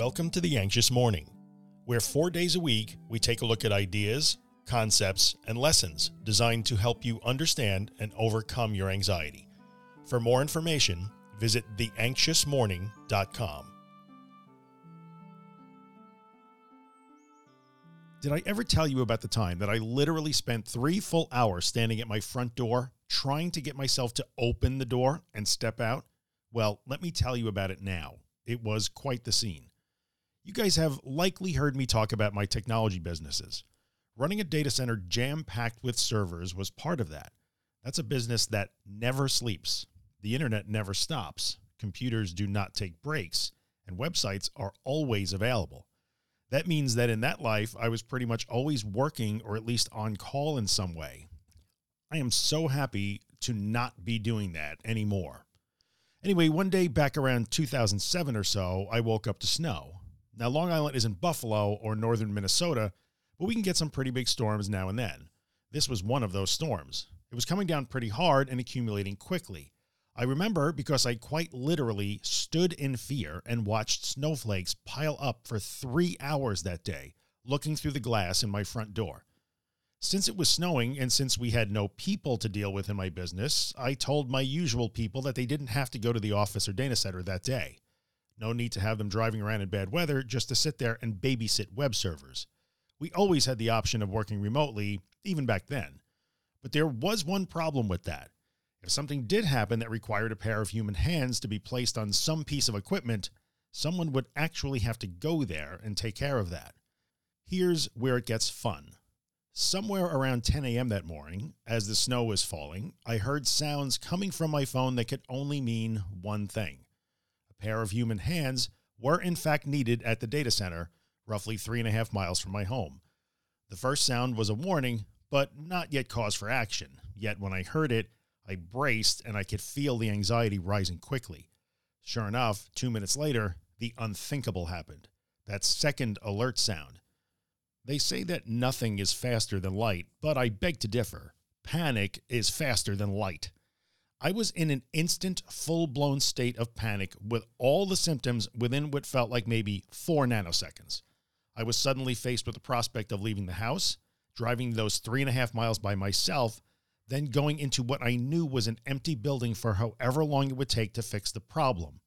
Welcome to The Anxious Morning, where four days a week we take a look at ideas, concepts, and lessons designed to help you understand and overcome your anxiety. For more information, visit theanxiousmorning.com. Did I ever tell you about the time that I literally spent three full hours standing at my front door trying to get myself to open the door and step out? Well, let me tell you about it now. It was quite the scene. You guys have likely heard me talk about my technology businesses. Running a data center jam packed with servers was part of that. That's a business that never sleeps. The internet never stops. Computers do not take breaks and websites are always available. That means that in that life, I was pretty much always working or at least on call in some way. I am so happy to not be doing that anymore. Anyway, one day back around 2007 or so, I woke up to snow. Now, Long Island isn't Buffalo or northern Minnesota, but we can get some pretty big storms now and then. This was one of those storms. It was coming down pretty hard and accumulating quickly. I remember because I quite literally stood in fear and watched snowflakes pile up for three hours that day, looking through the glass in my front door. Since it was snowing and since we had no people to deal with in my business, I told my usual people that they didn't have to go to the office or data center that day. No need to have them driving around in bad weather just to sit there and babysit web servers. We always had the option of working remotely, even back then. But there was one problem with that. If something did happen that required a pair of human hands to be placed on some piece of equipment, someone would actually have to go there and take care of that. Here's where it gets fun. Somewhere around 10 a.m. that morning, as the snow was falling, I heard sounds coming from my phone that could only mean one thing pair of human hands were in fact needed at the data center, roughly three and a half miles from my home. The first sound was a warning, but not yet cause for action. Yet when I heard it, I braced and I could feel the anxiety rising quickly. Sure enough, two minutes later, the unthinkable happened. That second alert sound. They say that nothing is faster than light, but I beg to differ. Panic is faster than light. I was in an instant, full blown state of panic with all the symptoms within what felt like maybe four nanoseconds. I was suddenly faced with the prospect of leaving the house, driving those three and a half miles by myself, then going into what I knew was an empty building for however long it would take to fix the problem.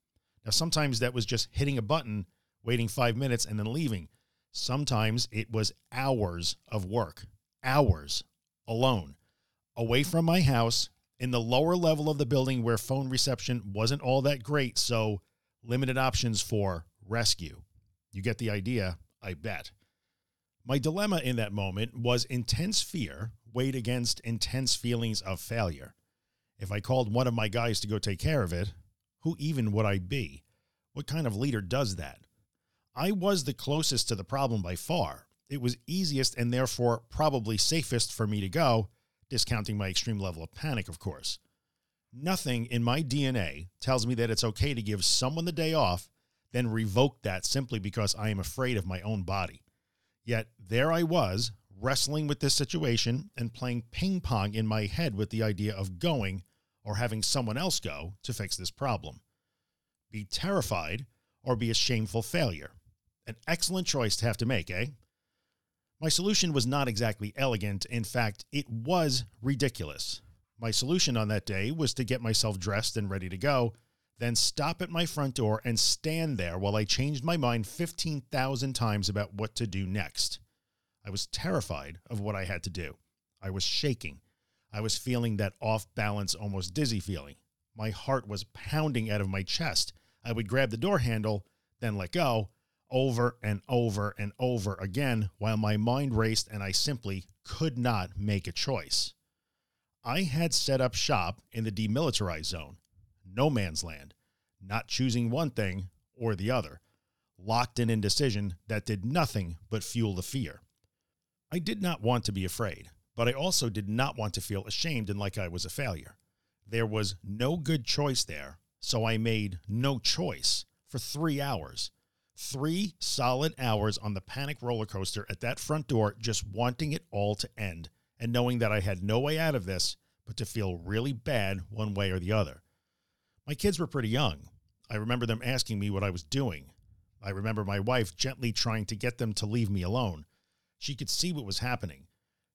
Now, sometimes that was just hitting a button, waiting five minutes, and then leaving. Sometimes it was hours of work, hours alone, away from my house, in the lower level of the building where phone reception wasn't all that great, so limited options for rescue. You get the idea, I bet. My dilemma in that moment was intense fear weighed against intense feelings of failure. If I called one of my guys to go take care of it, who even would I be? What kind of leader does that? I was the closest to the problem by far. It was easiest and therefore probably safest for me to go, discounting my extreme level of panic, of course. Nothing in my DNA tells me that it's okay to give someone the day off, then revoke that simply because I am afraid of my own body. Yet there I was, wrestling with this situation and playing ping pong in my head with the idea of going or having someone else go to fix this problem. Be terrified or be a shameful failure. An excellent choice to have to make, eh? My solution was not exactly elegant. In fact, it was ridiculous. My solution on that day was to get myself dressed and ready to go, then stop at my front door and stand there while I changed my mind 15,000 times about what to do next. I was terrified of what I had to do. I was shaking. I was feeling that off balance, almost dizzy feeling. My heart was pounding out of my chest. I would grab the door handle, then let go, over and over and over again while my mind raced and I simply could not make a choice. I had set up shop in the demilitarized zone, no man's land, not choosing one thing or the other, locked in indecision that did nothing but fuel the fear. I did not want to be afraid, but I also did not want to feel ashamed and like I was a failure. There was no good choice there, so I made no choice for three hours Three solid hours on the panic roller coaster at that front door, just wanting it all to end and knowing that I had no way out of this but to feel really bad one way or the other. My kids were pretty young. I remember them asking me what I was doing. I remember my wife gently trying to get them to leave me alone. She could see what was happening.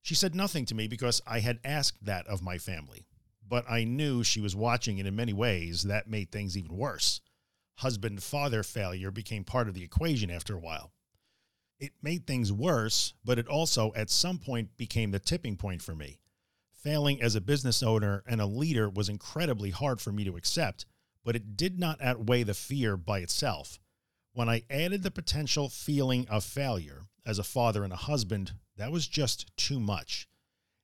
She said nothing to me because I had asked that of my family, but I knew she was watching and in many ways that made things even worse. Husband father failure became part of the equation after a while. It made things worse, but it also at some point became the tipping point for me. Failing as a business owner and a leader was incredibly hard for me to accept, but it did not outweigh the fear by itself. When I added the potential feeling of failure as a father and a husband, that was just too much.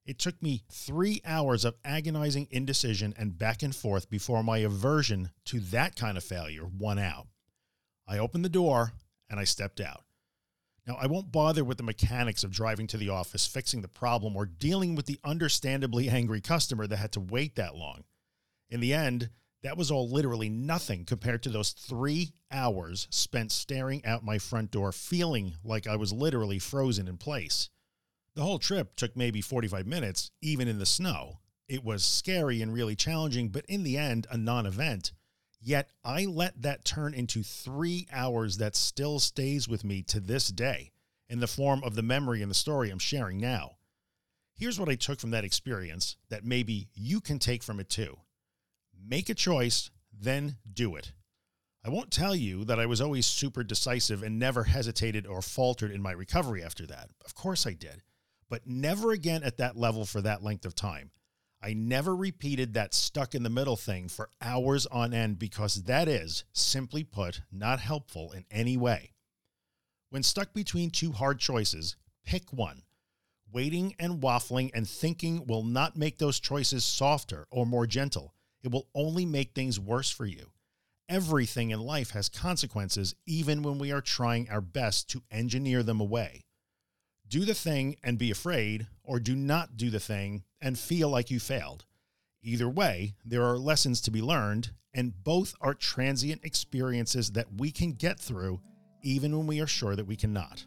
It took me three hours of agonizing indecision and back and forth before my aversion to that kind of failure won out. I opened the door and I stepped out. Now, I won't bother with the mechanics of driving to the office, fixing the problem, or dealing with the understandably angry customer that had to wait that long. In the end, that was all literally nothing compared to those three hours spent staring out my front door, feeling like I was literally frozen in place. The whole trip took maybe 45 minutes, even in the snow. It was scary and really challenging, but in the end, a non event. Yet I let that turn into three hours that still stays with me to this day in the form of the memory and the story I'm sharing now. Here's what I took from that experience that maybe you can take from it too. Make a choice, then do it. I won't tell you that I was always super decisive and never hesitated or faltered in my recovery after that. Of course I did, but never again at that level for that length of time. I never repeated that stuck in the middle thing for hours on end because that is, simply put, not helpful in any way. When stuck between two hard choices, pick one. Waiting and waffling and thinking will not make those choices softer or more gentle. It will only make things worse for you. Everything in life has consequences, even when we are trying our best to engineer them away do the thing and be afraid, or do not do the thing and feel like you failed. Either way, there are lessons to be learned, and both are transient experiences that we can get through even when we are sure that we cannot.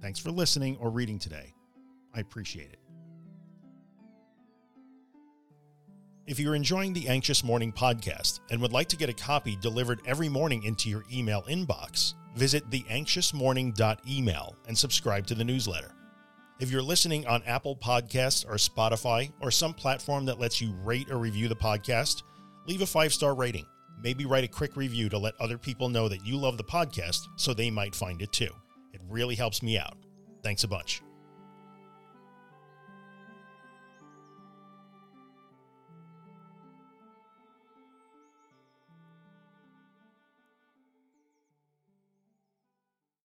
Thanks for listening or reading today. I appreciate it. If you're enjoying the Anxious Morning podcast and would like to get a copy delivered every morning into your email inbox, visit theanxiousmorning.email and subscribe to the newsletter. If you're listening on Apple Podcasts or Spotify or some platform that lets you rate or review the podcast, leave a five star rating. Maybe write a quick review to let other people know that you love the podcast so they might find it too. It really helps me out. Thanks a bunch.